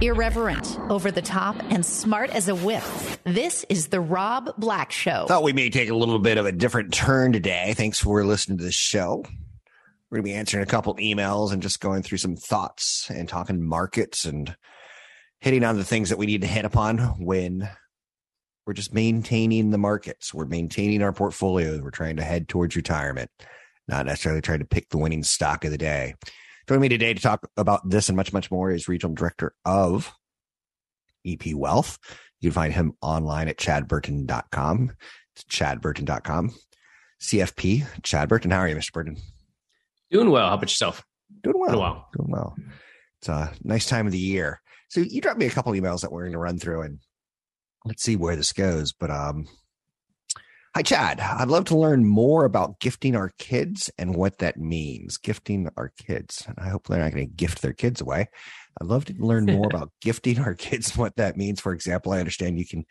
Irreverent, over the top, and smart as a whip. This is The Rob Black Show. Thought we may take a little bit of a different turn today. Thanks for listening to the show. We're going to be answering a couple emails and just going through some thoughts and talking markets and hitting on the things that we need to hit upon when we're just maintaining the markets. We're maintaining our portfolios. We're trying to head towards retirement, not necessarily trying to pick the winning stock of the day. Joining me today to talk about this and much, much more is Regional Director of EP Wealth. You can find him online at chadburton.com. It's chadburton.com. CFP, Chad Burton. How are you, Mr. Burton? Doing well. How about yourself? Doing well. Doing well. Doing well. It's a nice time of the year. So you dropped me a couple emails that we're going to run through and let's see where this goes. But um, hi, Chad. I'd love to learn more about gifting our kids and what that means. Gifting our kids. And I hope they're not going to gift their kids away. I'd love to learn more about gifting our kids and what that means. For example, I understand you can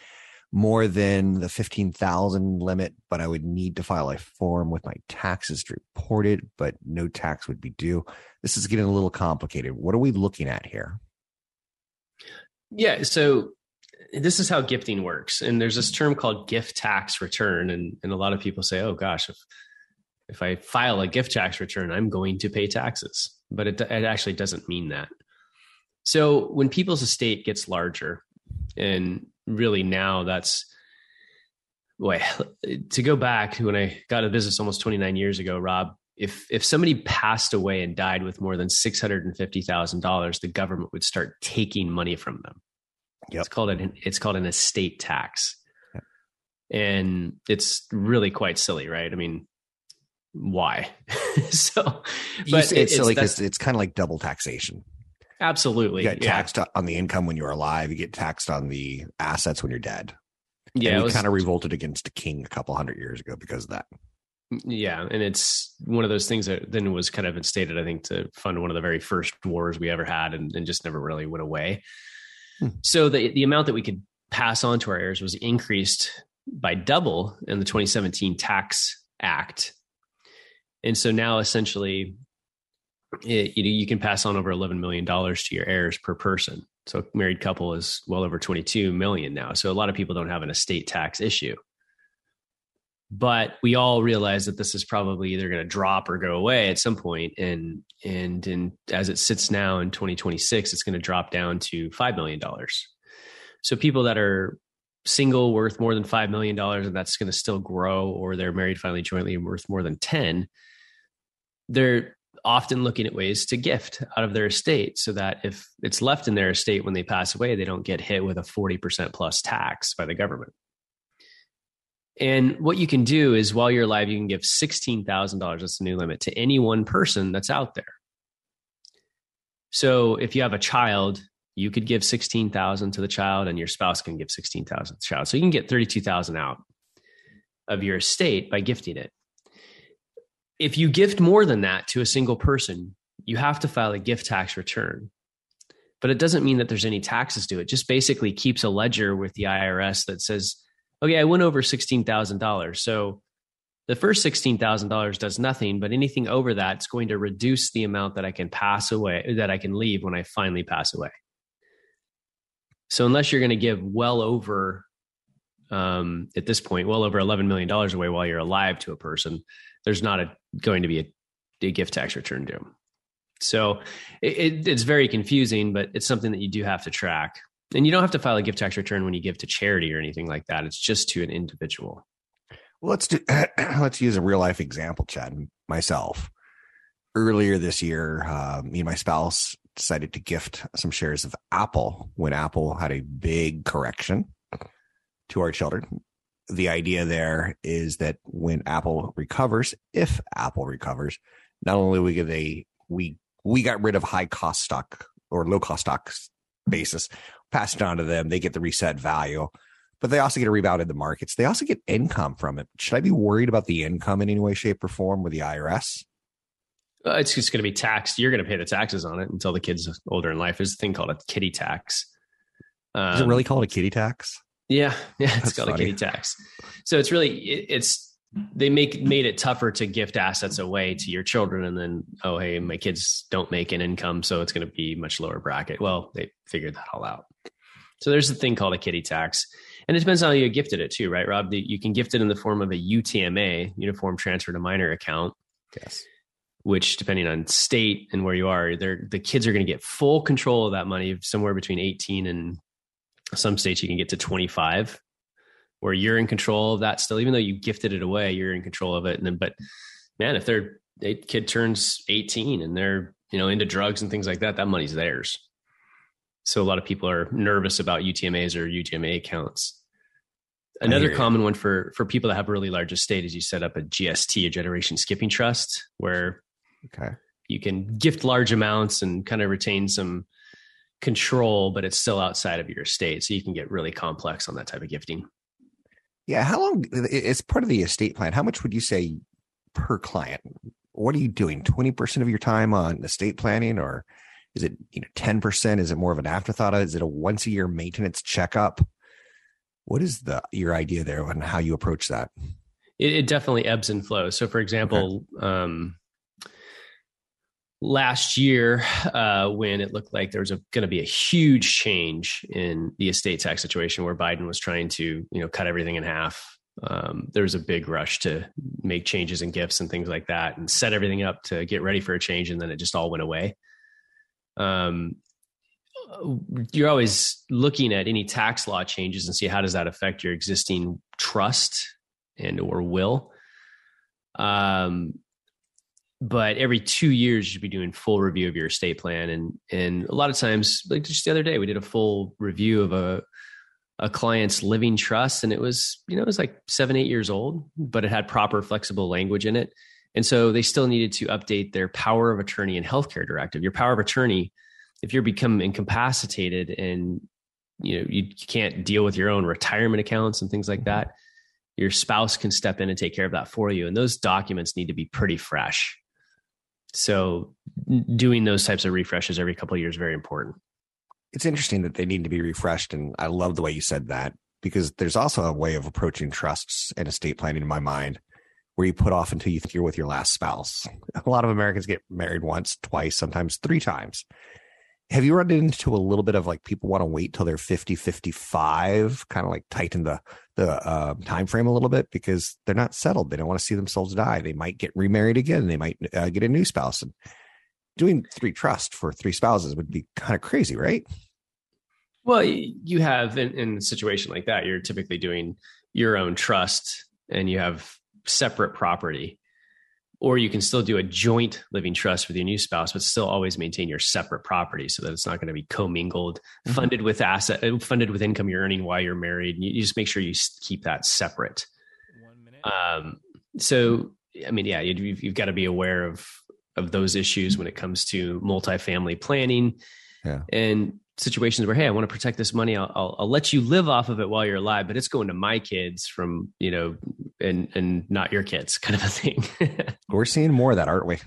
more than the 15,000 limit, but I would need to file a form with my taxes to report it, but no tax would be due. This is getting a little complicated. What are we looking at here? Yeah. So this is how gifting works. And there's this term called gift tax return. And, and a lot of people say, oh gosh, if, if I file a gift tax return, I'm going to pay taxes. But it, it actually doesn't mean that. So when people's estate gets larger, and really now that's boy to go back when I got a business almost 29 years ago, Rob, if if somebody passed away and died with more than six hundred and fifty thousand dollars, the government would start taking money from them. Yep. It's called an it's called an estate tax, yep. and it's really quite silly, right? I mean, why? so, but it's silly because it's kind of like double taxation. Absolutely, you get taxed yeah. on the income when you're alive. You get taxed on the assets when you're dead. Yeah, and we kind of revolted against the king a couple hundred years ago because of that. Mm, yeah, and it's one of those things that then was kind of instated, I think, to fund one of the very first wars we ever had, and, and just never really went away. Hmm. So the the amount that we could pass on to our heirs was increased by double in the 2017 Tax Act, and so now essentially, it, you know, you can pass on over 11 million dollars to your heirs per person. So a married couple is well over 22 million now. So a lot of people don't have an estate tax issue but we all realize that this is probably either going to drop or go away at some point and and and as it sits now in 2026 it's going to drop down to 5 million dollars. So people that are single worth more than 5 million dollars and that's going to still grow or they're married filing jointly worth more than 10 they're often looking at ways to gift out of their estate so that if it's left in their estate when they pass away they don't get hit with a 40% plus tax by the government and what you can do is while you're alive, you can give $16,000, that's the new limit, to any one person that's out there. So if you have a child, you could give 16,000 to the child and your spouse can give 16,000 to the child. So you can get 32,000 out of your estate by gifting it. If you gift more than that to a single person, you have to file a gift tax return. But it doesn't mean that there's any taxes due. It just basically keeps a ledger with the IRS that says okay, I went over $16,000. So the first $16,000 does nothing, but anything over that is going to reduce the amount that I can pass away, that I can leave when I finally pass away. So unless you're going to give well over, um, at this point, well over $11 million away while you're alive to a person, there's not a, going to be a, a gift tax return due. So it, it, it's very confusing, but it's something that you do have to track. And you don't have to file a gift tax return when you give to charity or anything like that. It's just to an individual. Well, let's do let's use a real life example, Chad. Myself, earlier this year, uh, me and my spouse decided to gift some shares of Apple when Apple had a big correction to our children. The idea there is that when Apple recovers, if Apple recovers, not only we get a we we got rid of high cost stock or low cost stock basis, pass it on to them. They get the reset value, but they also get a rebound in the markets. They also get income from it. Should I be worried about the income in any way, shape, or form with the IRS? Uh, it's just going to be taxed. You're going to pay the taxes on it until the kid's older in life. There's a thing called a kiddie tax. Um, Is it really called a kiddie tax? Yeah, yeah, it's That's called funny. a kiddie tax. So it's really it, it's they make made it tougher to gift assets away to your children and then oh hey my kids don't make an income so it's going to be much lower bracket. Well they figured that all out. So there's a thing called a kiddie tax and it depends on how you gifted it too right rob? You can gift it in the form of a utma uniform transfer to minor account. Yes. Which depending on state and where you are they're the kids are going to get full control of that money somewhere between 18 and some states you can get to 25 where you're in control of that still, even though you gifted it away, you're in control of it. And then, but man, if their kid turns 18 and they're, you know, into drugs and things like that, that money's theirs. So a lot of people are nervous about UTMAs or UTMA accounts. Another common one for for people that have a really large estate is you set up a GST, a generation skipping trust, where okay. you can gift large amounts and kind of retain some control, but it's still outside of your estate. So you can get really complex on that type of gifting. Yeah. How long? It's part of the estate plan. How much would you say per client? What are you doing? 20% of your time on estate planning or is it, you know, 10%? Is it more of an afterthought? Is it a once a year maintenance checkup? What is the, your idea there on how you approach that? It, it definitely ebbs and flows. So for example, okay. um, last year uh, when it looked like there was going to be a huge change in the estate tax situation where Biden was trying to you know cut everything in half. Um, there was a big rush to make changes in gifts and things like that and set everything up to get ready for a change and then it just all went away. Um, you're always looking at any tax law changes and see how does that affect your existing trust and or will. Um, but every two years you should be doing full review of your estate plan. And and a lot of times like just the other day we did a full review of a a client's living trust. And it was you know it was like seven eight years old but it had proper flexible language in it. And so they still needed to update their power of attorney and healthcare directive. Your power of attorney if you're become incapacitated and you know you, you can't deal with your own retirement accounts and things like mm-hmm. that your spouse can step in and take care of that for you. And those documents need to be pretty fresh so doing those types of refreshes every couple of years is very important. It's interesting that they need to be refreshed. And I love the way you said that because there's also a way of approaching trusts and estate planning in my mind where you put off until you think you're with your last spouse. A lot of Americans get married once, twice, sometimes three times have you run into a little bit of like people want to wait till they're 50 55 kind of like tighten the the uh, time frame a little bit? Because they're not settled. They don't want to see themselves die. They might get remarried again. They might uh, get a new spouse. And doing three trust for three spouses would be kind of crazy right? Well you have in, in a situation like that you're typically doing your own trust and you have separate property or you can still do a joint living trust with your new spouse but still always maintain your separate property so that it's not going to be commingled mm-hmm. funded with asset uh, funded with income you're earning while you're married you, you just make sure you keep that separate One minute. um so i mean yeah you, you've got to be aware of of those issues when it comes to multifamily planning yeah. and situations where hey i want to protect this money I'll, I'll, I'll let you live off of it while you're alive but it's going to my kids from you know and and not your kids kind of a thing. We're seeing more of that aren't we?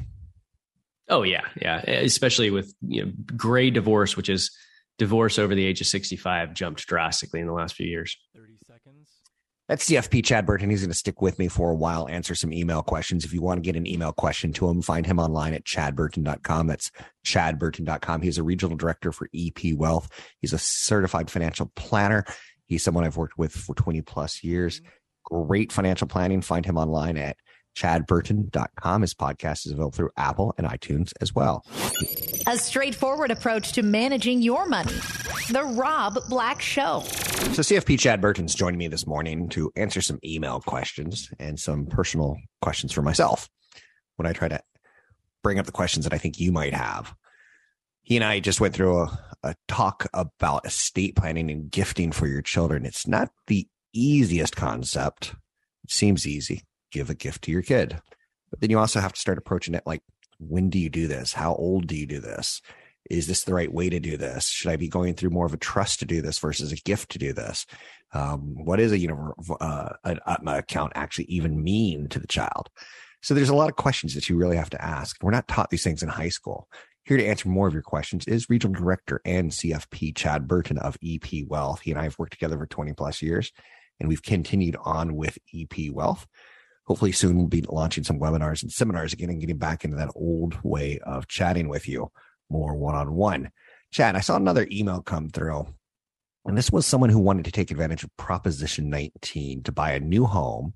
Oh yeah yeah. Especially with you know gray divorce which is divorce over the age of 65 jumped drastically in the last few years. 30 that's CFP Chad Burton. He's going to stick with me for a while, answer some email questions. If you want to get an email question to him, find him online at chadburton.com. That's chadburton.com. He's a regional director for EP Wealth. He's a certified financial planner. He's someone I've worked with for 20 plus years. Mm-hmm. Great financial planning. Find him online at chadburton.com. His podcast is available through Apple and iTunes as well. A straightforward approach to managing your money. The Rob Black Show. So, CFP Chad Burton's joining me this morning to answer some email questions and some personal questions for myself when I try to bring up the questions that I think you might have. He and I just went through a, a talk about estate planning and gifting for your children. It's not the easiest concept. It seems easy give a gift to your kid. But then you also have to start approaching it like, when do you do this? How old do you do this? is this the right way to do this? Should I be going through more of a trust to do this versus a gift to do this? Um, what is a universal uh, an UTMA account actually even mean to the child? So there's a lot of questions that you really have to ask. We're not taught these things in high school. Here to answer more of your questions is Regional Director and CFP Chad Burton of EP Wealth. He and I have worked together for 20 plus years, and we've continued on with EP Wealth. Hopefully, soon we'll be launching some webinars and seminars again and getting back into that old way of chatting with you more one on one. Chad, I saw another email come through, and this was someone who wanted to take advantage of Proposition 19 to buy a new home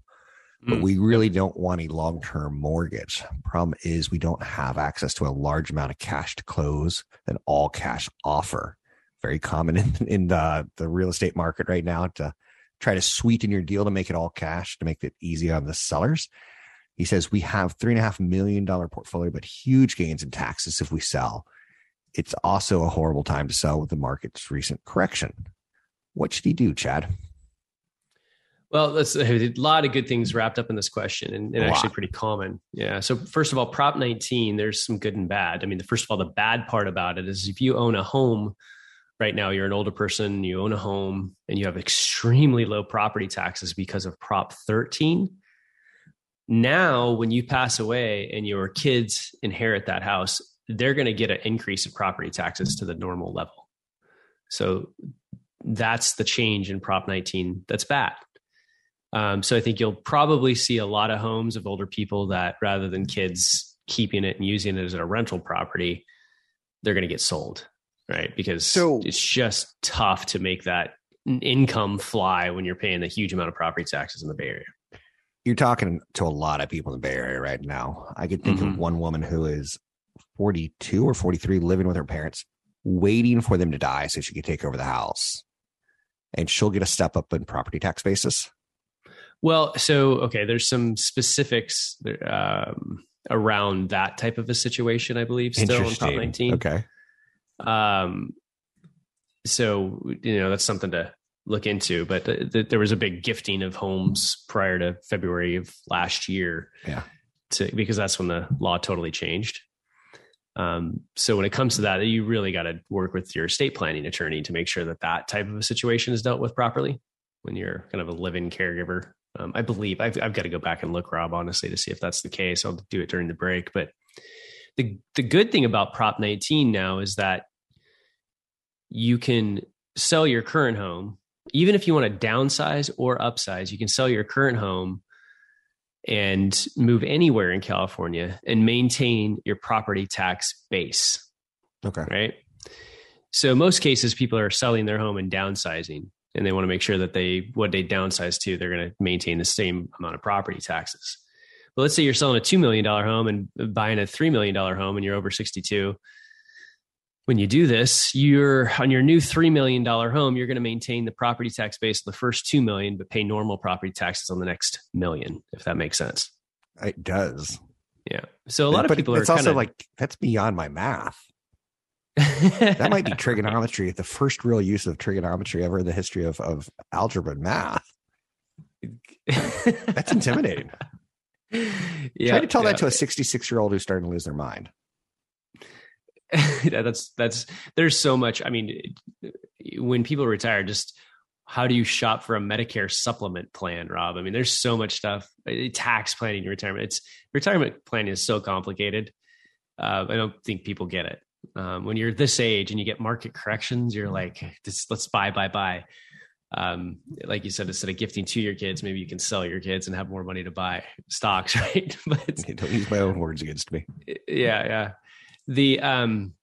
but mm. we really don't want a long term mortgage. Problem is, we don't have access to a large amount of cash to close an all cash offer. Very common in, in the, the real estate market right now to try to sweeten your deal to make it all cash to make it easy on the sellers. He says, We have three and a half million dollar portfolio, but huge gains in taxes if we sell. It's also a horrible time to sell with the market's recent correction. What should he do, Chad? Well, that's a lot of good things wrapped up in this question and, and actually pretty common. Yeah. So, first of all, Prop 19, there's some good and bad. I mean, the, first of all, the bad part about it is if you own a home right now, you're an older person, you own a home, and you have extremely low property taxes because of Prop 13. Now, when you pass away and your kids inherit that house, they're going to get an increase in property taxes to the normal level. So, that's the change in Prop 19 that's bad. Um, so I think you'll probably see a lot of homes of older people that rather than kids keeping it and using it as a rental property, they're going to get sold, right? Because so, it's just tough to make that income fly when you're paying a huge amount of property taxes in the Bay Area. You're talking to a lot of people in the Bay Area right now. I could think mm-hmm. of one woman who is 42 or 43 living with her parents, waiting for them to die so she could take over the house. And she'll get a step up in property tax basis well, so okay, there's some specifics um, around that type of a situation, I believe, still in Prop 19. Okay. Um, so you know that's something to look into. But th- th- there was a big gifting of homes prior to February of last year. Yeah. To, because that's when the law totally changed. Um, so when it comes to that, you really got to work with your estate planning attorney to make sure that that type of a situation is dealt with properly when you're kind of a living caregiver um, I believe I've, I've got to go back and look, Rob, honestly, to see if that's the case. I'll do it during the break. But the the good thing about Prop 19 now is that you can sell your current home, even if you want to downsize or upsize. You can sell your current home and move anywhere in California and maintain your property tax base. Okay. Right. So most cases, people are selling their home and downsizing and they want to make sure that they what they downsize to they're going to maintain the same amount of property taxes but let's say you're selling a $2 million home and buying a $3 million home and you're over 62 when you do this you're on your new $3 million home you're going to maintain the property tax base on the first 2 million but pay normal property taxes on the next million if that makes sense it does yeah so a lot of people it's are also kinda, like that's beyond my math that might be trigonometry, the first real use of trigonometry ever in the history of, of algebra and math. That's intimidating. Yeah, Try to tell yeah. that to a 66 year old who's starting to lose their mind. yeah, that's that's there's so much. I mean, when people retire, just how do you shop for a Medicare supplement plan, Rob? I mean, there's so much stuff. Tax planning, retirement. It's retirement planning is so complicated. Uh, I don't think people get it um, when you're this age and you get market corrections, you're like, let's buy, buy, buy. Um, like you said, instead of gifting to your kids, maybe you can sell your kids and have more money to buy stocks, right? but don't use my own words against me. Yeah, yeah. The um,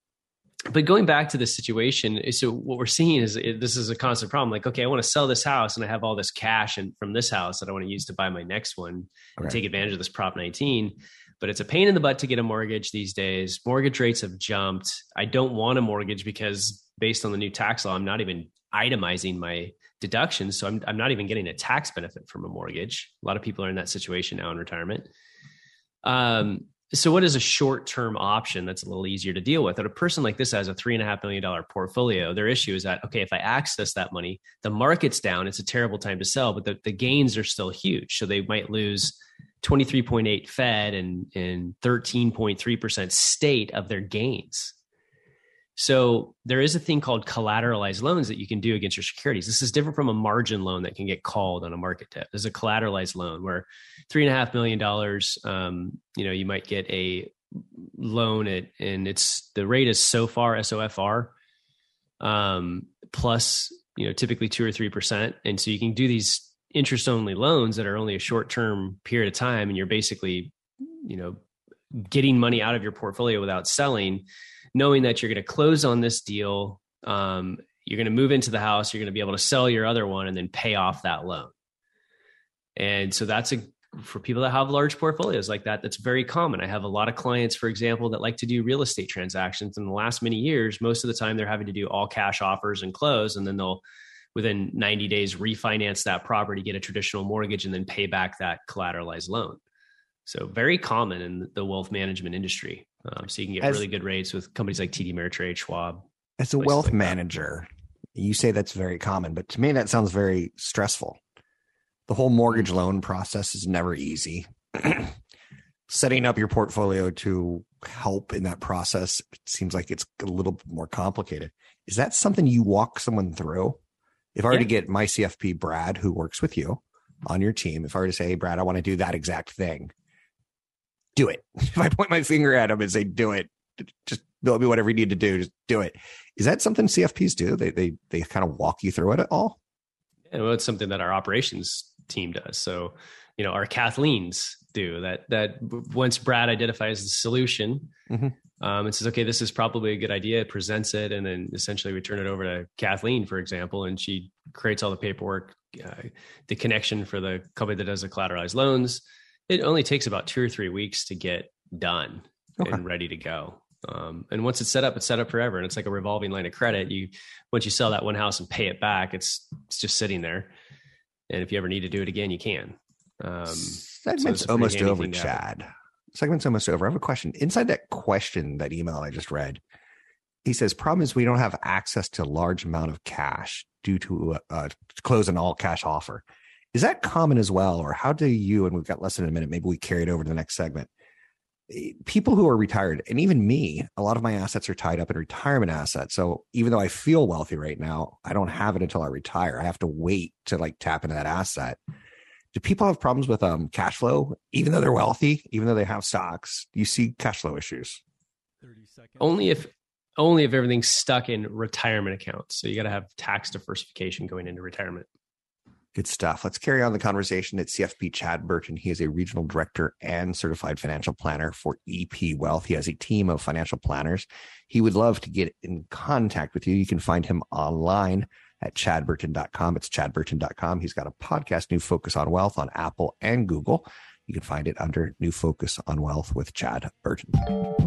but going back to the situation, so what we're seeing is it, this is a constant problem. Like, okay, I want to sell this house and I have all this cash and from this house that I want to use to buy my next one and take advantage of this Prop 19 but it's a pain in the butt to get a mortgage these days. Mortgage rates have jumped. I don't want a mortgage because based on the new tax law, I'm not even itemizing my deductions. So I'm, I'm not even getting a tax benefit from a mortgage. A lot of people are in that situation now in retirement. Um, so what is a short-term option that's a little easier to deal with? That a person like this has a three and a half million dollar portfolio. Their issue is that okay, if I access that money, the market's down. It's a terrible time to sell, but the, the gains are still huge. So they might lose 23.8 Fed and, and 13.3% state of their gains. So there is a thing called collateralized loans that you can do against your securities. This is different from a margin loan that can get called on a market tip. There's a collateralized loan where three and a half million dollars, um, you know, you might get a loan at, and it's the rate is SOFR, SOFR, um, plus, you know, typically two or 3%. And so you can do these interest only loans that are only a short term period of time. And you're basically, you know, getting money out of your portfolio without selling knowing that you're going to close on this deal, um, you're going to move into the house, you're going to be able to sell your other one and then pay off that loan. And so that's a for people that have large portfolios like that, that's very common. I have a lot of clients, for example, that like to do real estate transactions. In the last many years, most of the time they're having to do all cash offers and close, and then they'll within 90 days refinance that property, get a traditional mortgage, and then pay back that collateralized loan. So very common in the wealth management industry. Um, so you can get as, really good rates with companies like TD Ameritrade, Schwab. As a wealth like manager, that. you say that's very common, but to me that sounds very stressful. The whole mortgage mm. loan process is never easy. Setting up your portfolio to help in that process seems like it's a little more complicated. Is that something you walk someone through? If I were yeah. to get my CFP Brad, who works with you on your team, if I were to say, hey, Brad, I want to do that exact thing, do it. If I point my finger at him and say, do it, just build me whatever you need to do, just do it. Is that something CFPs do? They they they kind of walk you through it at all? Yeah, well, it's something that our operations team does. So, you know, our Kathleen's do that. That once Brad identifies the solution mm-hmm. um, and says, "Okay, this is probably a good idea," presents it, and then essentially we turn it over to Kathleen, for example, and she creates all the paperwork, uh, the connection for the company that does the collateralized loans it only takes about two or three weeks to get done okay. and ready to go. Um, and once it's set up, it's set up forever, and it's like a revolving line of credit. You once you sell that one house and pay it back, it's it's just sitting there. And if you ever need to do it again, you can. Um, Segment's so almost over, Chad. Segment's almost over. I have a question. Inside that question, that email I just read, he says, "Problem is we don't have access to a large amount of cash due to a, a close an all cash offer." Is that common as well? Or how do you, and we've got less than a minute, maybe we carry it over to the next segment. Eh, people who are retired, and even me, a lot of my assets are tied up in retirement assets. So even though I feel wealthy right now, I don't have it until I retire. I have to wait to like tap into that asset. Do people have problems with um, cash flow, even though they're wealthy, even though they have stocks? Do you see cash flow issues? Only if only if everything's stuck in retirement accounts. So you got to have tax diversification going into retirement. Good stuff. Let's carry on the conversation. It's CFP Chad Burton. He is a regional director and certified financial planner for EP Wealth. He has a team of financial planners. He would love to get in contact with you. You can find him online at chadburton.com. It's chadburton.com. He's got a podcast, New Focus on Wealth, on Apple and Google. You can find it under New Focus on Wealth with Chad Burton.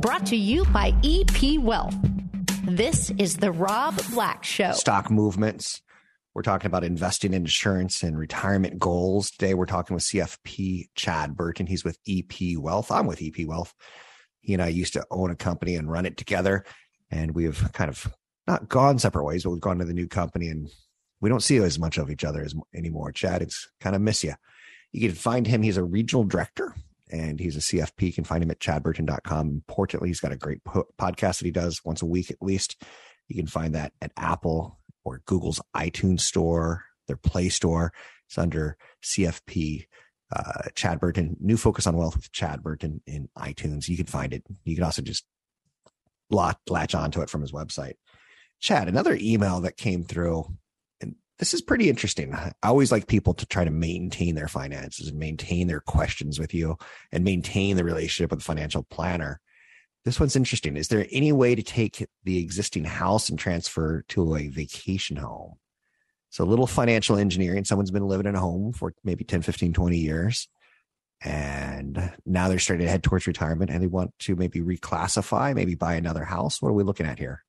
Brought to you by EP Wealth. This is the Rob Black Show. Stock movements we're talking about investing in insurance and retirement goals. Today, we're talking with CFP Chad Burton. He's with EP Wealth. I'm with EP Wealth. He and I used to own a company and run it together. And we've kind of not gone separate ways, but we've gone to the new company and we don't see as much of each other as anymore. Chad, it's kind of miss you. You can find him. He's a regional director and he's a CFP. You can find him at chadburton.com. Importantly, he's got a great po- podcast that he does once a week at least. You can find that at Apple, or Google's iTunes store, their Play Store. It's under CFP uh, Chad Burton, New Focus on Wealth with Chad Burton in iTunes. You can find it. You can also just latch, latch onto it from his website. Chad, another email that came through, and this is pretty interesting. I always like people to try to maintain their finances and maintain their questions with you and maintain the relationship with the financial planner. This one's interesting. Is there any way to take the existing house and transfer to a vacation home? So a little financial engineering. Someone's been living in a home for maybe 10, 15, 20 years. And now they're starting to head towards retirement and they want to maybe reclassify, maybe buy another house. What are we looking at here?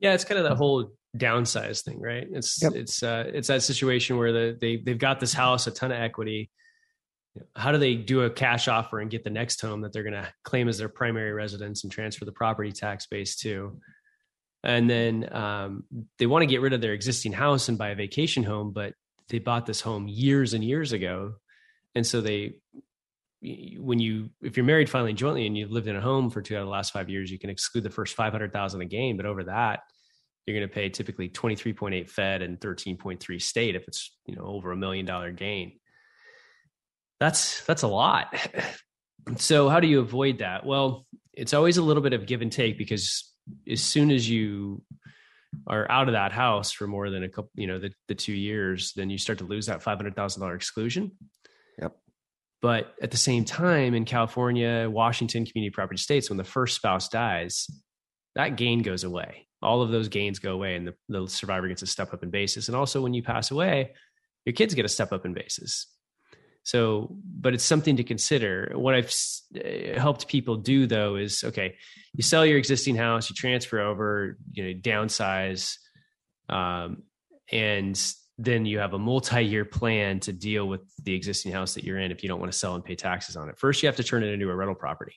Yeah, it's kind of that whole downsize thing, right? It's yep. it's uh, it's that situation where the, they they've got this house, a ton of equity, how do they do a cash offer and get the next home that they're going to claim as their primary residence and transfer the property tax base to and then um, they want to get rid of their existing house and buy a vacation home but they bought this home years and years ago and so they when you if you're married filing jointly and you've lived in a home for two out of the last five years, you can exclude the first five hundred thousand a gain, but over that, you're going to pay typically twenty three point eight Fed and thirteen point three state if it's you know over a million dollar gain. That's that's a lot. So how do you avoid that? Well, it's always a little bit of give and take because as soon as you are out of that house for more than a couple, you know, the, the two years, then you start to lose that $500,000 exclusion. Yep. But at the same time, in California, Washington, community property states, when the first spouse dies, that gain goes away. All of those gains go away, and the, the survivor gets a step up in basis. And also, when you pass away, your kids get a step up in basis. So, but it's something to consider. What I've uh, helped people do though is okay, you sell your existing house, you transfer over, you know, downsize, um, and then you have a multi-year plan to deal with the existing house that you're in if you don't want to sell and pay taxes on it. First, you have to turn it into a rental property.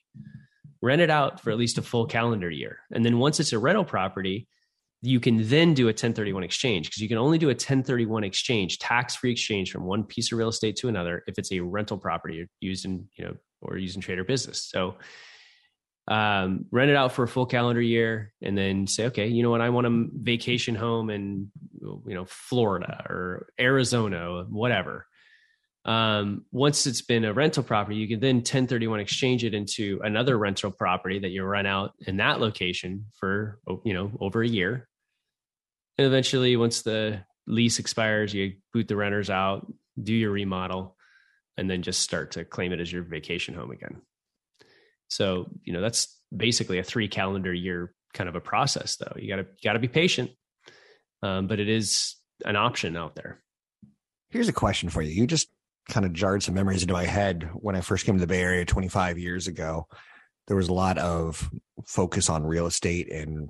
Rent it out for at least a full calendar year. And then once it's a rental property, you can then do a 1031 exchange because you can only do a 1031 exchange, tax-free exchange from one piece of real estate to another if it's a rental property used in, you know, or used in trade or business. So um, rent it out for a full calendar year and then say, okay, you know what, I want a vacation home in, you know, Florida or Arizona, whatever. Um, once it's been a rental property, you can then 1031 exchange it into another rental property that you run out in that location for, you know, over a year. And eventually, once the lease expires, you boot the renters out, do your remodel, and then just start to claim it as your vacation home again. So, you know, that's basically a three calendar year kind of a process, though. You got to got to be patient, um, but it is an option out there. Here's a question for you. You just kind of jarred some memories into my head when I first came to the Bay Area 25 years ago. There was a lot of focus on real estate and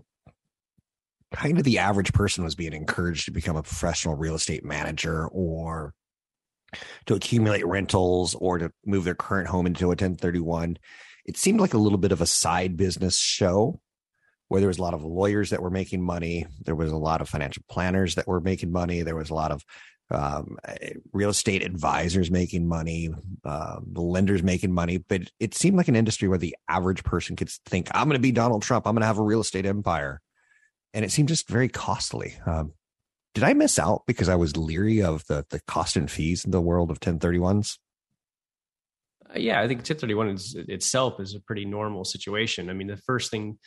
kind of the average person was being encouraged to become a professional real estate manager or to accumulate rentals or to move their current home into a 1031. It seemed like a little bit of a side business show where there was a lot of lawyers that were making money. There was a lot of financial planners that were making money. There was a lot of um, real estate advisors making money, uh, lenders making money. But it seemed like an industry where the average person could think, I'm going to be Donald Trump. I'm going to have a real estate empire and it seemed just very costly. Um, did I miss out because I was leery of the the cost and fees in the world of 1031s? Uh, yeah, I think 1031 is, itself is a pretty normal situation. I mean, the first thing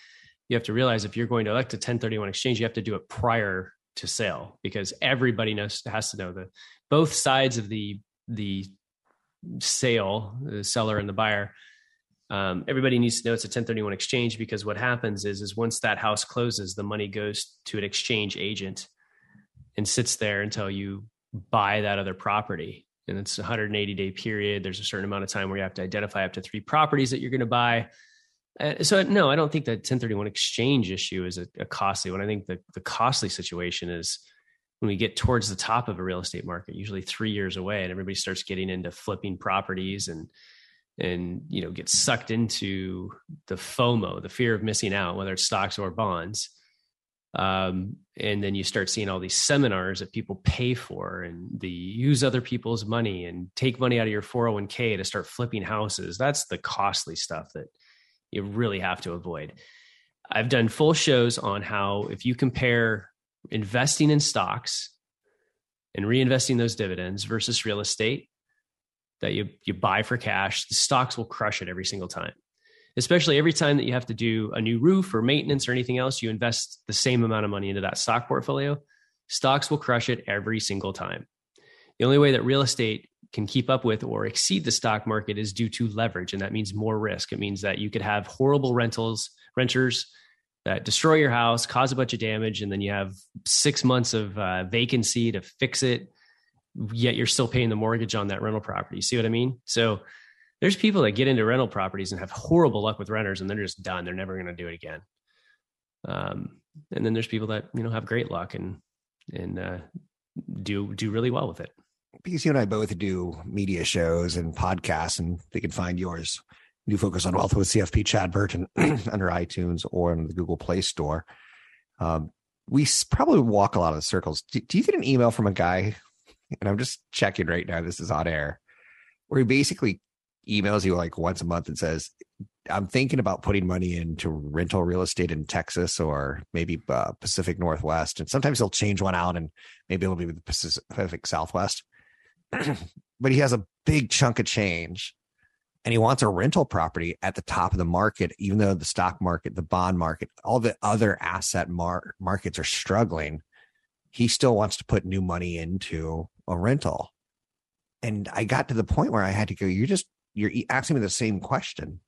you have to realize if you're going to elect a 1031 exchange, you have to do it prior to sell because everybody knows has to know the both sides of the the sale, the seller and the buyer, um, everybody needs to know it's a 1031 exchange because what happens is is once that house closes the money goes to an exchange agent and sits there until you buy that other property. And it's a 180 day period. There's a certain amount of time where you have to identify up to three properties that you're going to buy uh, so no i don't think that 1031 exchange issue is a, a costly one i think the, the costly situation is when we get towards the top of a real estate market usually three years away and everybody starts getting into flipping properties and and you know get sucked into the FOMO, the fear of missing out, whether it's stocks or bonds. Um, and then you start seeing all these seminars that people pay for and the use other people's money and take money out of your 401k to start flipping houses. That's the costly stuff that you really have to avoid. I've done full shows on how if you compare investing in stocks and reinvesting those dividends versus real estate, that you you buy for cash, the stocks will crush it every single time. Especially every time that you have to do a new roof or maintenance or anything else, you invest the same amount of money into that stock portfolio. Stocks will crush it every single time. The only way that real estate can keep up with or exceed the stock market is due to leverage, and that means more risk. It means that you could have horrible rentals, renters that destroy your house, cause a bunch of damage, and then you have six months of uh, vacancy to fix it yet you're still paying the mortgage on that rental property. See what I mean? So there's people that get into rental properties and have horrible luck with renters and they're just done. They're never going to do it again. Um, and then there's people that, you know, have great luck and, and, uh, do, do really well with it. Because you and I both do media shows and podcasts and they can find yours. New focus on wealth with CFP Chad Burton under iTunes or in the Google Play Store. Um, we probably walk a lot of the circles. Do, do, you get an email from a guy and I'm just checking right now, this is on air, where he basically emails you like once a month and says, I'm thinking about putting money into rental real estate in Texas or maybe uh, Pacific Northwest. And sometimes he'll change one out and maybe it'll be the Pacific Southwest. but he has a big chunk of change and he wants a rental property at the top of the market, even though the stock market, the bond market, all the other asset mar- markets are struggling. He still wants to put new money into a rental. And I got to the point where I had to go, you're just, you're asking me the same question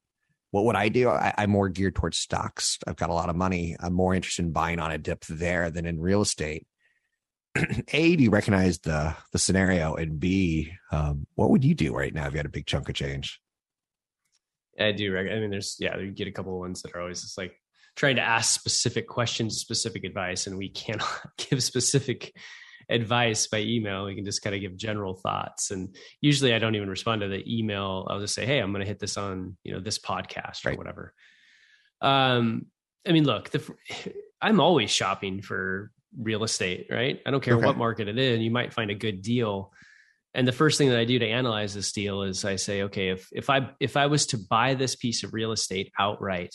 what would I do? I, am more geared towards stocks. I've got a lot of money. I'm more interested in buying on a dip there than in real estate. A, do you recognize the the scenario? And B, um, what would you do right now if you had a big chunk of change? I do. I mean, there's yeah, you get a couple of ones that are always just like trying to ask specific questions, specific advice, and we cannot give specific advice by email. We can just kind of give general thoughts. And usually I don't even respond to the email. I'll just say, Hey, I'm going to hit this on, you know, this podcast or right. whatever. Um, I mean, look, the, I'm always shopping for real estate, right? I don't care okay. what market it is. You might find a good deal. And the first thing that I do to analyze this deal is I say, okay, if if I if I was to buy this piece of real estate outright,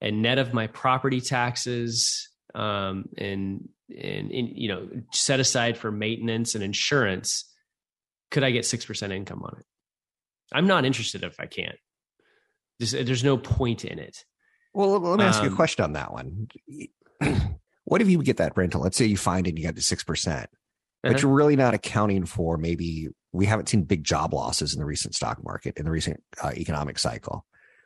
and net of my property taxes, um, and and in, you know set aside for maintenance and insurance could i get 6% income on it i'm not interested if i can't there's, there's no point in it well let me ask um, you a um, question on that one what if you get that rental let's say you find it and you got the 6% uh-huh. but you're really not accounting for maybe we haven't seen big job losses in the recent stock market in the recent uh, economic cycle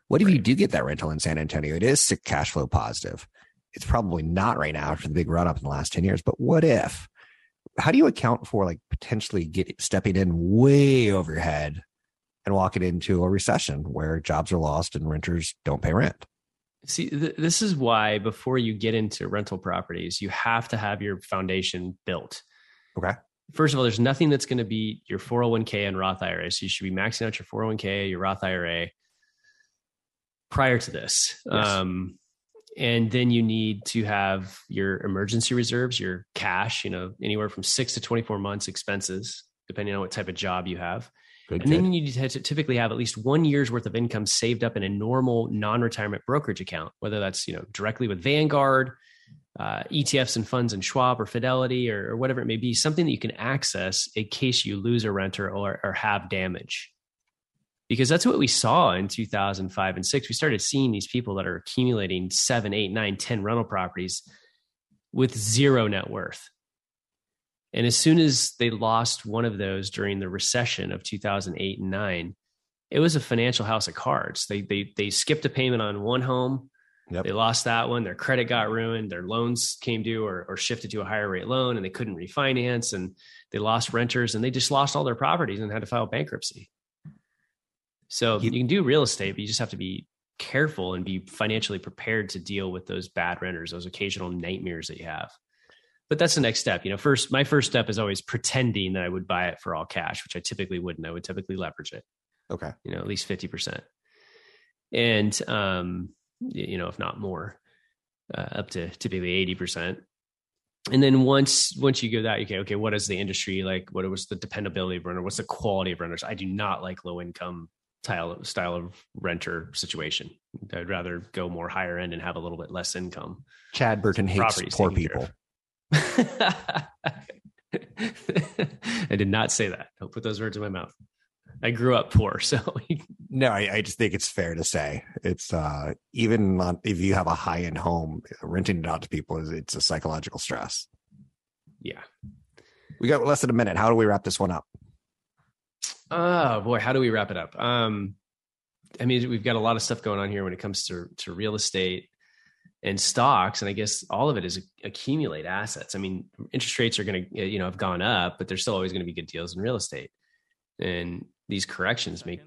what if right. you do get that rental in san antonio it is cash flow positive it's probably not right now after the big run up in the last 10 years, but what if? How do you account for like potentially get stepping in way over your head and walking into a recession where jobs are lost and renters don't pay rent? See, th- this is why before you get into rental properties, you have to have your foundation built. Okay. First of all, there's nothing that's going to be your 401k and Roth IRA. So you should be maxing out your 401k, your Roth IRA prior to this. Yes. Um, and then you need to have your emergency reserves your cash you know anywhere from six to 24 months expenses depending on what type of job you have good, and good. then you need to typically have at least one year's worth of income saved up in a normal non-retirement brokerage account whether that's you know directly with vanguard uh, etfs and funds and schwab or fidelity or, or, whatever it may be something that you can access in case you lose a renter or, or have damage. Because that's what we saw in 2005 and 6 we started seeing these people that are accumulating seven eight nine ten rental properties with zero net worth and as soon as they lost one of those during the recession of 2008 and 9 it was a financial house of cards. They they they skipped a payment on one home. Yep. they lost that one. Their credit got ruined. Their loans came due or, or shifted to a higher rate loan and they couldn't refinance and they lost renters and they just lost all their properties and had to file bankruptcy. So you, you can do real estate, but you just have to be careful and be financially prepared to deal with those bad renters, those occasional nightmares that you have. But that's the next step. You know, first, my first step is always pretending that I would buy it for all cash, which I typically wouldn't. I would typically leverage it. Okay. You know, at least 50%. And, um, you know, if not more, uh, up to typically 80%. And then once once you go that, okay, okay, what is the industry like? What was the dependability of renter? What's the quality of renters? I do not like low income style style of renter situation. I'd rather go more higher end and have a little bit less income. Chad Burton hates poor people. I did not say that. Don't put those words in my mouth. I grew up poor, so no, I, I, just think it's fair to say it's uh, even on, if you have a high end home, renting it out to people is it's a psychological stress. Yeah, we got less than a minute. How do we wrap this one up? Oh boy, how do we wrap it up? Um, I mean, we've got a lot of stuff going on here when it comes to to real estate and stocks, and I guess all of it is accumulate assets. I mean, interest rates are going to uh, you know have gone up, but there's still always going to be good deals in real estate, and these corrections make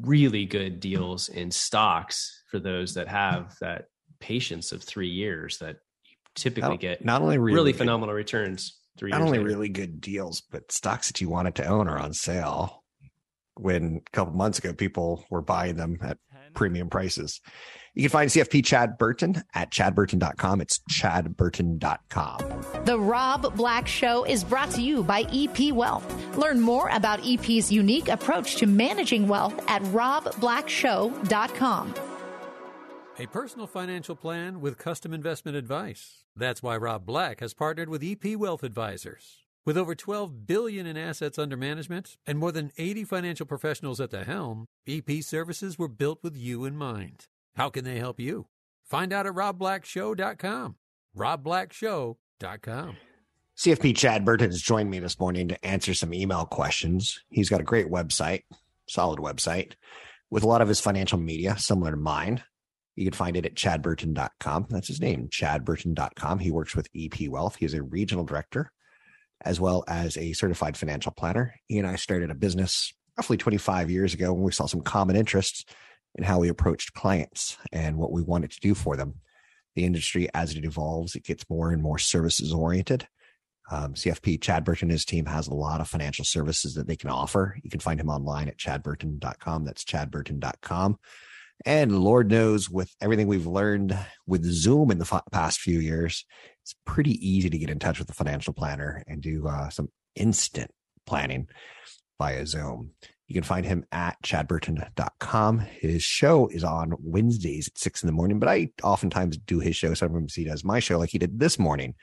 really good deals in stocks for those that have that patience of three years that you typically not, get not only really, really phenomenal returns. Three not only later. really good deals, but stocks that you wanted to own are on sale when a couple months ago people were buying them at premium prices. You can find CFP Chad Burton at chadburton.com. It's chadburton.com. The Rob Black Show is brought to you by EP Wealth. Learn more about EP's unique approach to managing wealth at robblackshow.com. A personal financial plan with custom investment advice. That's why Rob Black has partnered with EP Wealth Advisors. With over 12 billion in assets under management and more than 80 financial professionals at the helm, EP services were built with you in mind. How can they help you? Find out at robblackshow.com. robblackshow.com. CFP Chad Burton has joined me this morning to answer some email questions. He's got a great website, solid website, with a lot of his financial media similar to mine. You can find it at chadburton.com. That's his name, chadburton.com. He works with EP Wealth. He is a regional director as well as a certified financial planner. He and I started a business roughly 25 years ago when we saw some common interests in how we approached clients and what we wanted to do for them. The industry, as it evolves, it gets more and more services oriented. Um, CFP Chad Burton and his team has a lot of financial services that they can offer. You can find him online at chadburton.com. That's chadburton.com. And Lord knows, with everything we've learned with Zoom in the f- past few years, it's pretty easy to get in touch with a financial planner and do uh, some instant planning via Zoom. You can find him at chadburton.com. His show is on Wednesdays at six in the morning, but I oftentimes do his show. Sometimes he does my show like he did this morning.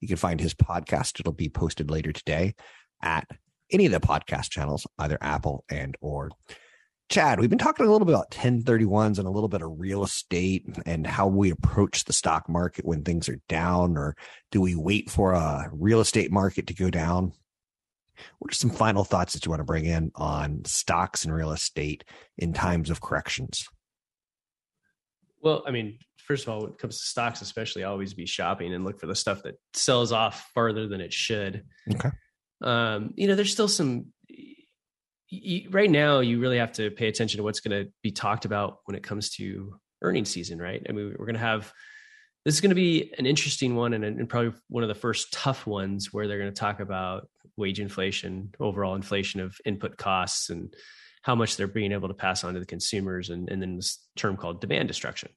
You can find his podcast. It'll be posted later today at any of the podcast channels, either Apple and or Chad, we've been talking a little bit about 1031s and a little bit of real estate and how we approach the stock market when things are down, or do we wait for a real estate market to go down? What are some final thoughts that you want to bring in on stocks and real estate in times of corrections? Well, I mean, first of all, when it comes to stocks, especially, always be shopping and look for the stuff that sells off farther than it should. Okay. Um, you know, there's still some you, right now you really have to pay attention to what's going to be talked about when it comes to earnings season, right? I mean, we're going to have this is going to be an interesting one and, and probably one of the first tough ones where they're going to talk about wage inflation, overall inflation of input costs, and how much they're being able to pass on to the consumers, and, and then this term called demand destruction.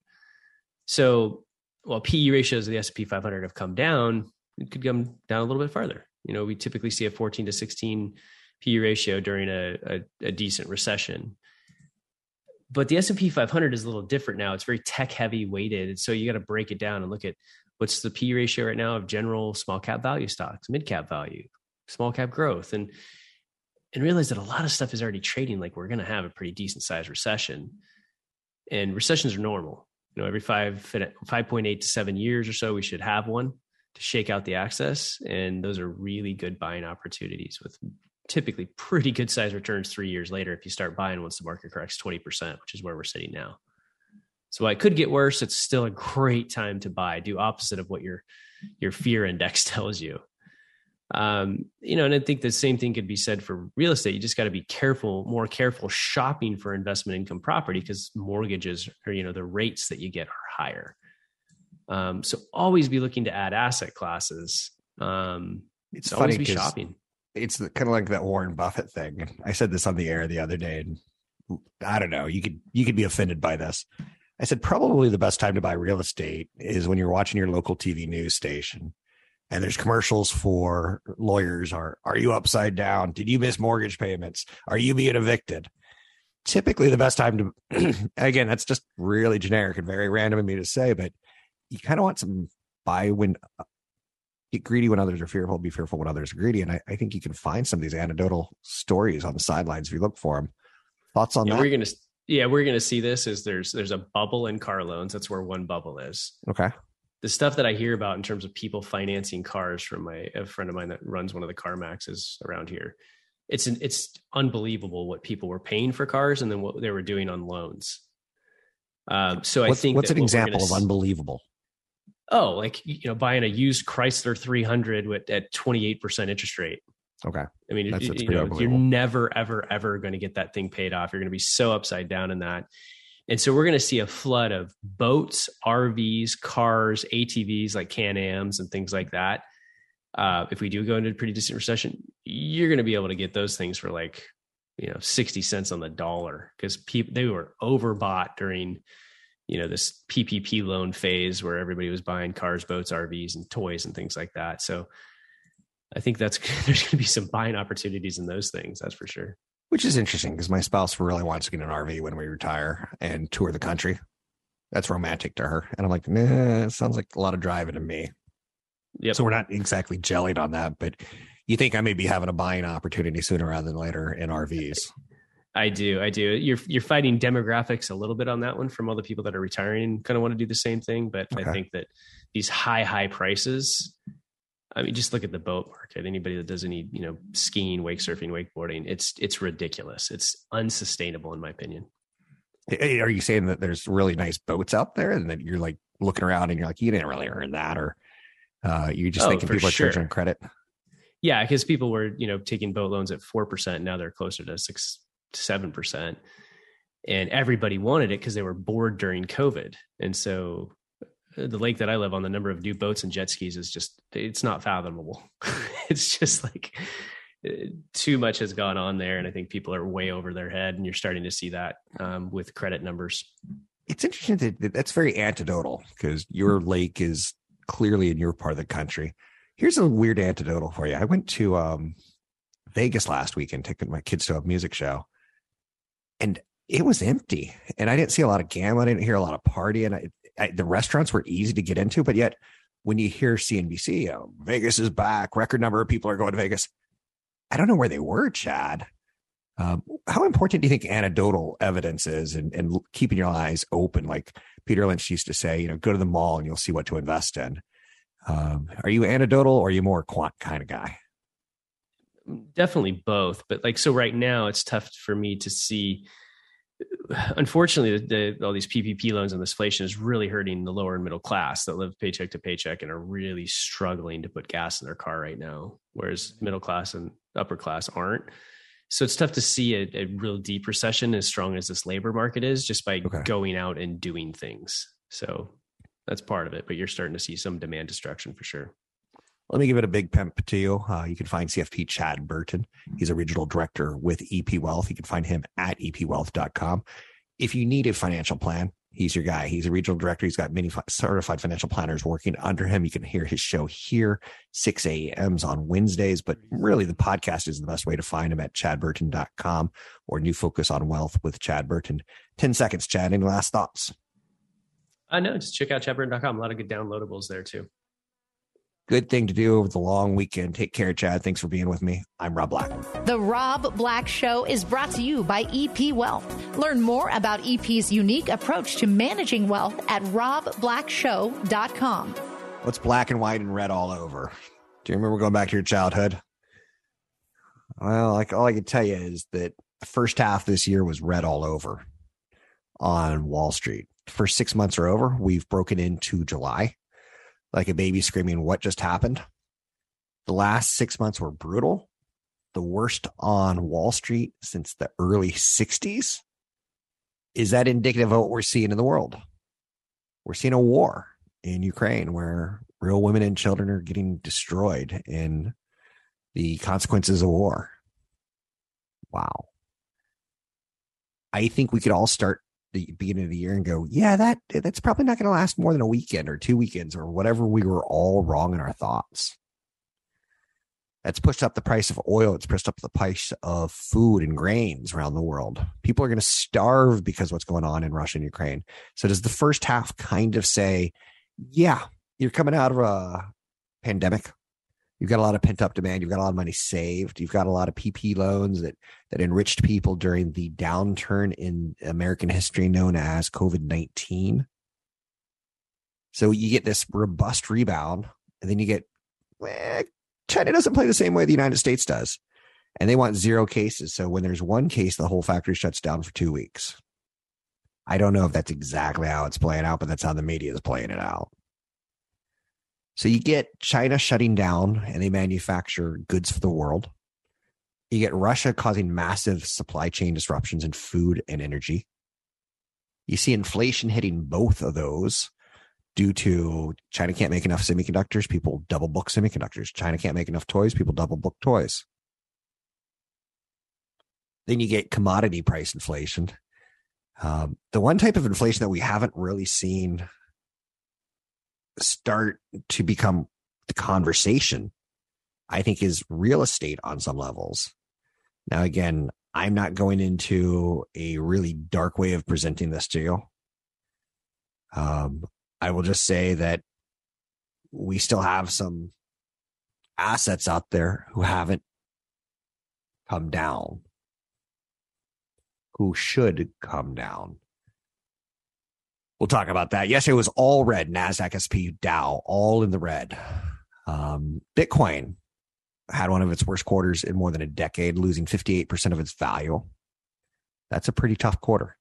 So, while PE ratios of the S&P 500 have come down, it could come down a little bit farther. You know, we typically see a 14 to 16 PE ratio during a, a, a decent recession. But the S&P 500 is a little different now. It's very tech heavy weighted. So you got to break it down and look at what's the P ratio right now of general small cap value stocks, mid cap value, small cap growth. And and realize that a lot of stuff is already trading like we're going to have a pretty decent sized recession. And recessions are normal. You know, every five, 5.8 to seven years or so, we should have one to shake out the access. And those are really good buying opportunities with typically pretty good size returns three years later if you start buying once the market corrects 20%, which is where we're sitting now. So it could get worse. It's still a great time to buy. Do opposite of what your your fear index tells you. Um, you know, and I think the same thing could be said for real estate. You just got to be careful, more careful shopping for investment income property because mortgages or you know the rates that you get are higher. Um, so always be looking to add asset classes. Um, it's always funny be shopping it's kind of like that Warren Buffett thing. I said this on the air the other day, and I don't know. You could you could be offended by this. I said probably the best time to buy real estate is when you're watching your local TV news station, and there's commercials for lawyers. Are are you upside down? Did you miss mortgage payments? Are you being evicted? Typically, the best time to again, that's just really generic and very random of me to say, but you kind of want some buy when get greedy when others are fearful, be fearful when others are greedy. And I, I think you can find some of these anecdotal stories on the sidelines if you look for them. Thoughts on yeah, that? We're gonna yeah, we're gonna see this is there's there's a bubble in car loans. That's where one bubble is. Okay. The stuff that I hear about in terms of people financing cars from my a friend of mine that runs one of the CarMaxes around here. It's an, it's unbelievable what people were paying for cars and then what they were doing on loans. Um, so what's, I think what's an what example of unbelievable? Oh, like you know, buying a used Chrysler 300 with at 28% interest rate. Okay. I mean, that's, you, you know, you're never, ever, ever going to get that thing paid off. You're going to be so upside down in that. And so we're going to see a flood of boats, RVs, cars, ATVs like Can Ams and things like that. Uh, if we do go into a pretty decent recession, you're going to be able to get those things for like you know 60 cents on the dollar because people they were overbought during you know this PPP loan phase where everybody was buying cars, boats, RVs, and toys and things like that. So I think that's there's going to be some buying opportunities in those things. That's for sure. Which is interesting because my spouse really wants to get an RV when we retire and tour the country. That's romantic to her, and I'm like, nah, it sounds like a lot of driving to me. Yep. So we're not exactly jellied on that, but you think I may be having a buying opportunity sooner rather than later in RVs. I do. I do. You're you're fighting demographics a little bit on that one from all the people that are retiring kind of want to do the same thing, but okay. I think that these high high prices I mean, just look at the boat market. Anybody that does any, you know, skiing, wake surfing, wakeboarding, it's it's ridiculous. It's unsustainable, in my opinion. Are you saying that there's really nice boats out there, and that you're like looking around and you're like, you didn't really earn that, or uh, you just oh, thinking people sure. are charging credit? Yeah, because people were, you know, taking boat loans at four percent. Now they're closer to six, seven percent, and everybody wanted it because they were bored during COVID, and so the lake that I live on, the number of new boats and jet skis is just it's not fathomable. it's just like uh, too much has gone on there, and I think people are way over their head, and you're starting to see that um, with credit numbers. It's interesting that that's very antidotal because your lake is clearly in your part of the country. Here's a weird antidotal for you. I went to um, Vegas last weekend, taking my kids to a music show, and it was empty. And I didn't see a lot of gambling. I didn't hear a lot of party. And I, I, the restaurants were easy to get into, but yet when you hear CNBC, oh, Vegas is back, record number of people are going to Vegas. I don't know where they were, Chad. Um, how important do you think anecdotal evidence is and, and keeping your eyes open? Like Peter Lynch used to say, you know, go to the mall and you'll see what to invest in. Um, are you anecdotal or are you more quant kind of guy? Definitely both. But like, so right now it's tough for me to see unfortunately, the, the, all these PPP loans and this inflation is really hurting the lower and middle class that live paycheck to paycheck and are really struggling to put gas in their car right now, whereas middle class and upper class aren't. So it's tough to see a, a real deep recession as strong as this labor market is just by okay. going out and doing things. So that's part of it, but you're starting to see some demand destruction for sure. Let me give it a big pimp to you. Uh, you can find CFP Chad Burton. He's a regional director with EP Wealth. You can find him at epwealth.com. If you need a financial plan, he's your guy. He's a regional director. He's got many certified financial planners working under him. You can hear his show here, 6 a.m.s on Wednesdays, but really the podcast is the best way to find him at chadburton.com or New Focus on Wealth with Chad Burton. 10 seconds, Chad. Any last thoughts? I uh, know. Just check out chadburton.com. A lot of good downloadables there too good thing to do over the long weekend. Take care, Chad. Thanks for being with me. I'm Rob Black. The Rob Black Show is brought to you by EP Wealth. Learn more about EP's unique approach to managing wealth at robblackshow.com. What's black and white and red all over? Do you remember going back to your childhood? Well, like all I can tell you is that the first half this year was red all over on Wall Street. First six months are over. We've broken into July like a baby screaming, What just happened? The last six months were brutal, the worst on Wall Street since the early 60s. Is that indicative of what we're seeing in the world? We're seeing a war in Ukraine where real women and children are getting destroyed in the consequences of war. Wow. I think we could all start the beginning of the year and go, yeah, that that's probably not going to last more than a weekend or two weekends or whatever. We were all wrong in our thoughts. That's pushed up the price of oil. It's pushed up the price of food and grains around the world. People are going to starve because what's going on in Russia and Ukraine. So does the first half kind of say, yeah, you're coming out of a pandemic you've got a lot of pent up demand. You've got a lot of money saved. You've got a lot of PP loans that that enriched people during the downturn in American history known as COVID nineteen. So you get this robust rebound, and then you get eh, China doesn't play the same way the United States does, and they want zero cases. So when there's one case, the whole factory shuts down for two weeks. I don't know if that's exactly how it's playing out, but that's how the media is playing it out. So you get China shutting down and they manufacture goods for the world. You get Russia causing massive supply chain disruptions in food and energy. You see inflation hitting both of those due to China can't make enough semiconductors. People double book semiconductors. China can't make enough toys. People double book toys. Then you get commodity price inflation. Um, the one type of inflation that we haven't really seen start to become the conversation, I think, is real estate on some levels. Now, again, I'm not going into a really dark way of presenting this to you. Um, I will just say that we still have some assets out there who haven't come down, who should come down. We'll talk about that. Yesterday was all red, NASDAQ, SP, Dow, all in the red. Um, Bitcoin had one of its worst quarters in more than a decade, losing 58% of its value. That's a pretty tough quarter.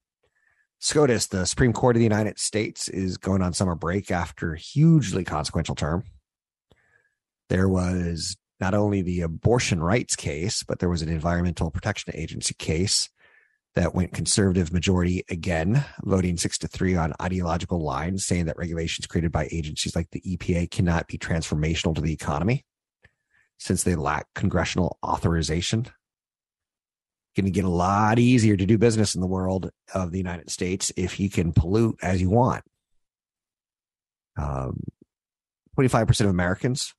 SCOTUS, the Supreme Court of the United States, is going on summer break after hugely consequential term. There was not only the abortion rights case, but there was an Environmental Protection Agency case that went conservative majority again, voting six to three on ideological lines, saying that regulations created by agencies like the EPA cannot be transformational to the economy since they lack congressional authorization going to get a lot easier to do business in the world of the United States if you can pollute as you want. Um, 25% of Americans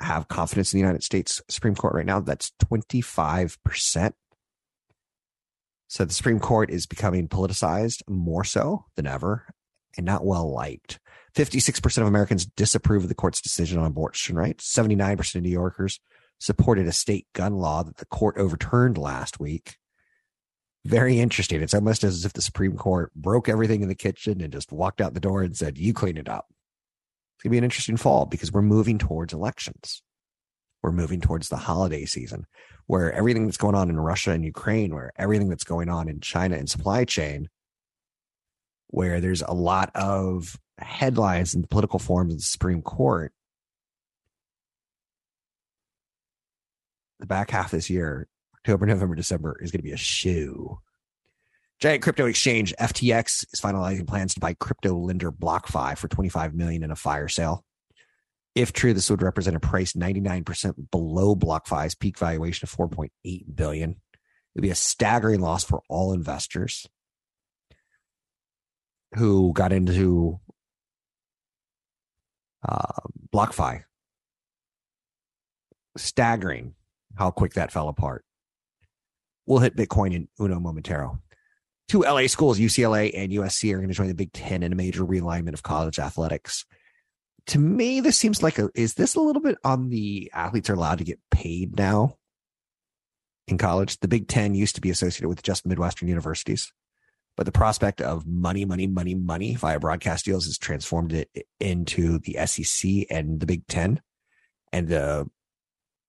have confidence in the United States Supreme Court right now. That's 25%. So the Supreme Court is becoming politicized more so than ever and not well liked. 56% of Americans disapprove of the court's decision on abortion rights. 79% of New Yorkers supported a state gun law that the court overturned last week. Very interesting. It's almost as if the Supreme Court broke everything in the kitchen and just walked out the door and said, You clean it up. It's going to be an interesting fall because we're moving towards elections. We're moving towards the holiday season where everything that's going on in Russia and Ukraine, where everything that's going on in China and supply chain, where there's a lot of headlines in the political forums of the Supreme Court the back half this year, October, November, December, is going to be a shoe. Giant crypto exchange FTX is finalizing plans to buy crypto lender BlockFi for 25 million in a fire sale. If true, this would represent a price 99% below BlockFi's peak valuation of 4.8 billion. It'd be a staggering loss for all investors who got into uh, BlockFi. Staggering how quick that fell apart. We'll hit Bitcoin in uno momentero. Two LA schools, UCLA and USC, are going to join the Big Ten in a major realignment of college athletics. To me, this seems like a is this a little bit on the athletes are allowed to get paid now in college? The Big Ten used to be associated with just Midwestern universities, but the prospect of money, money, money, money via broadcast deals has transformed it into the SEC and the Big Ten. And the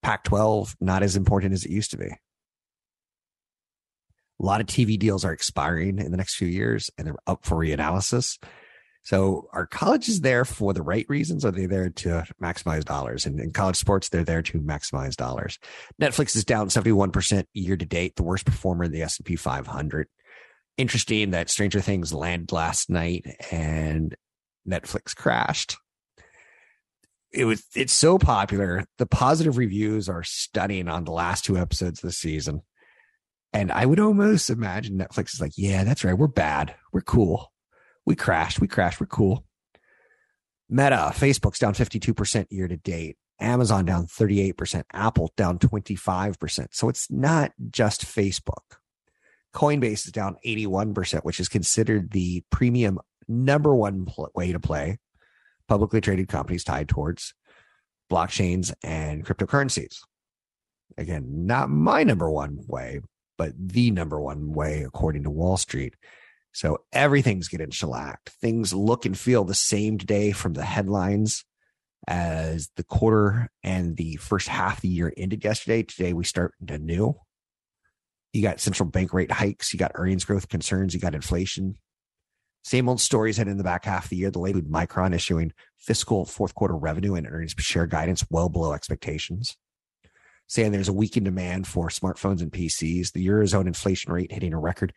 Pac 12, not as important as it used to be. A lot of TV deals are expiring in the next few years and they're up for reanalysis. So are colleges there for the right reasons? Are they there to maximize dollars? And in college sports, they're there to maximize dollars. Netflix is down 71% year to date, the worst performer in the S&P 500. Interesting that Stranger Things landed last night and Netflix crashed it was it's so popular. The positive reviews are stunning on the last two episodes of the season. And I would almost imagine Netflix is like, yeah, that's right. We're bad. We're cool. We crashed. We crashed. We're cool. Meta, Facebook's down 52% year to date. Amazon down 38%. Apple down 25%. So it's not just Facebook. Coinbase is down 81%, which is considered the premium number one pl- way to play publicly traded companies tied towards blockchains and cryptocurrencies. Again, not my number one way, but the number one way, according to Wall Street. So everything's getting shellacked. Things look and feel the same today from the headlines as the quarter and the first half of the year ended yesterday. Today we start anew. You got central bank rate hikes, you got earnings growth concerns, you got inflation, same old stories heading in the back half of the year. The latest Micron issuing fiscal fourth quarter revenue and earnings per share guidance well below expectations. Saying there's a weakened demand for smartphones and PCs. The Eurozone inflation rate hitting a record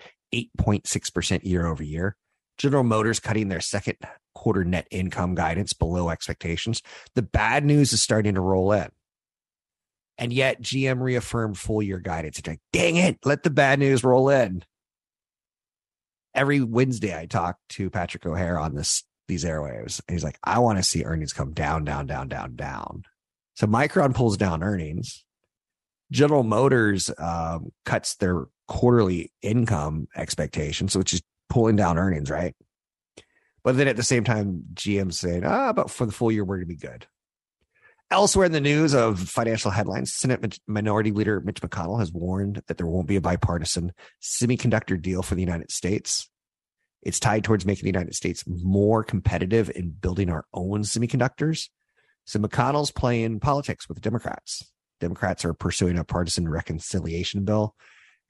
8.6% year over year. General Motors cutting their second quarter net income guidance below expectations. The bad news is starting to roll in. And yet GM reaffirmed full year guidance. It's like, dang it, let the bad news roll in. Every Wednesday I talk to Patrick O'Hare on this these airwaves. And he's like, I want to see earnings come down, down, down, down, down. So Micron pulls down earnings. General Motors um, cuts their quarterly income expectations, which is pulling down earnings, right? But then at the same time, GM's saying, ah, but for the full year, we're going to be good. Elsewhere in the news of financial headlines, Senate Minority Leader Mitch McConnell has warned that there won't be a bipartisan semiconductor deal for the United States. It's tied towards making the United States more competitive in building our own semiconductors. So McConnell's playing politics with the Democrats. Democrats are pursuing a partisan reconciliation bill,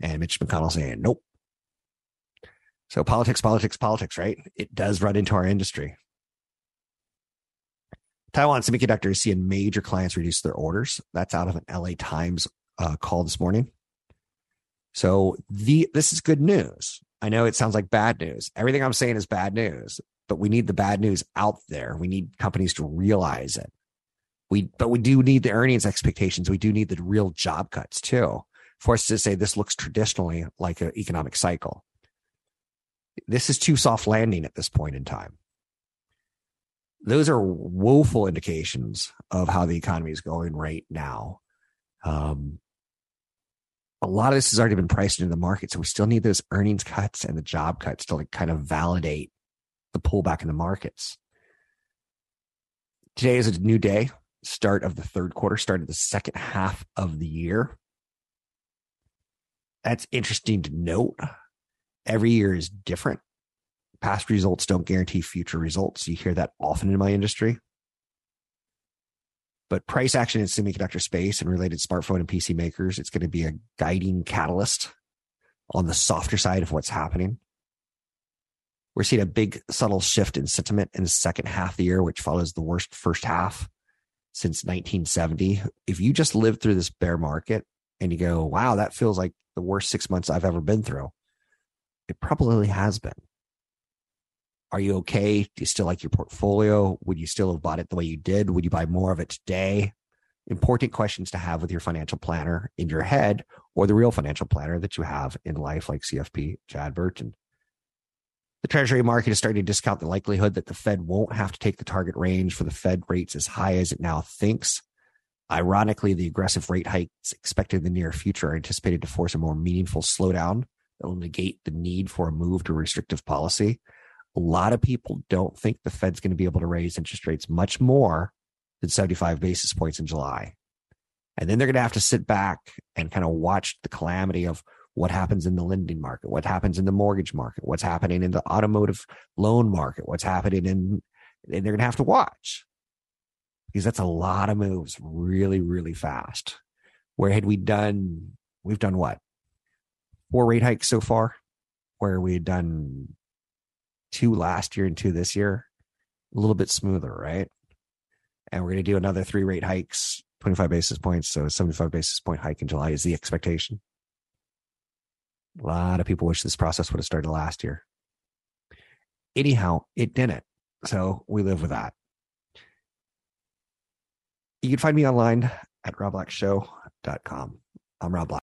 and Mitch McConnell saying, nope. So politics, politics, politics, right? It does run into our industry. Taiwan Semiconductor is seeing major clients reduce their orders. That's out of an LA Times uh, call this morning. So the this is good news. I know it sounds like bad news. Everything I'm saying is bad news, but we need the bad news out there. We need companies to realize it. We but we do need the earnings expectations. We do need the real job cuts too. For us to say this looks traditionally like an economic cycle. This is too soft landing at this point in time those are woeful indications of how the economy is going right now. Um, a lot of this has already been priced into the market, so we still need those earnings cuts and the job cuts to like kind of validate the pullback in the markets. Today is a new day, start of the third quarter, start of the second half of the year. That's interesting to note. Every year is different past results don't guarantee future results. You hear that often in my industry. But price action in semiconductor space and related smartphone and PC makers, it's going to be a guiding catalyst on the softer side of what's happening. We're seeing a big subtle shift in sentiment in the second half of the year, which follows the worst first half since 1970. If you just lived through this bear market and you go, wow, that feels like the worst six months I've ever been through, it probably has been. Are you okay? Do you still like your portfolio? Would you still have bought it the way you did? Would you buy more of it today? Important questions to have with your financial planner in your head or the real financial planner that you have in life, like CFP Chad Burton. The Treasury market is starting to discount the likelihood that the Fed won't have to take the target range for the Fed rates as high as it now thinks. Ironically, the aggressive rate hikes expected in the near future are anticipated to force a more meaningful slowdown that will negate the need for a move to restrictive policy a lot of people don't think the Fed's going to be able to raise interest rates much more than 75 basis points in July. And then they're going to have to sit back and kind of watch the calamity of what happens in the lending market, what happens in the mortgage market, what's happening in the automotive loan market, what's happening in, and they're going to have to watch because that's a lot of moves really, really fast. Where had we done, we've done what? Four rate hikes so far, where we had done two last year and two this year, a little bit smoother, right? And we're going to do another three rate hikes, 25 basis points. So 75 basis point hike in July is the expectation. A lot of people wish this process would have started last year. Anyhow, it didn't. So we live with that. You can find me online at robblackshow.com. I'm Rob Black.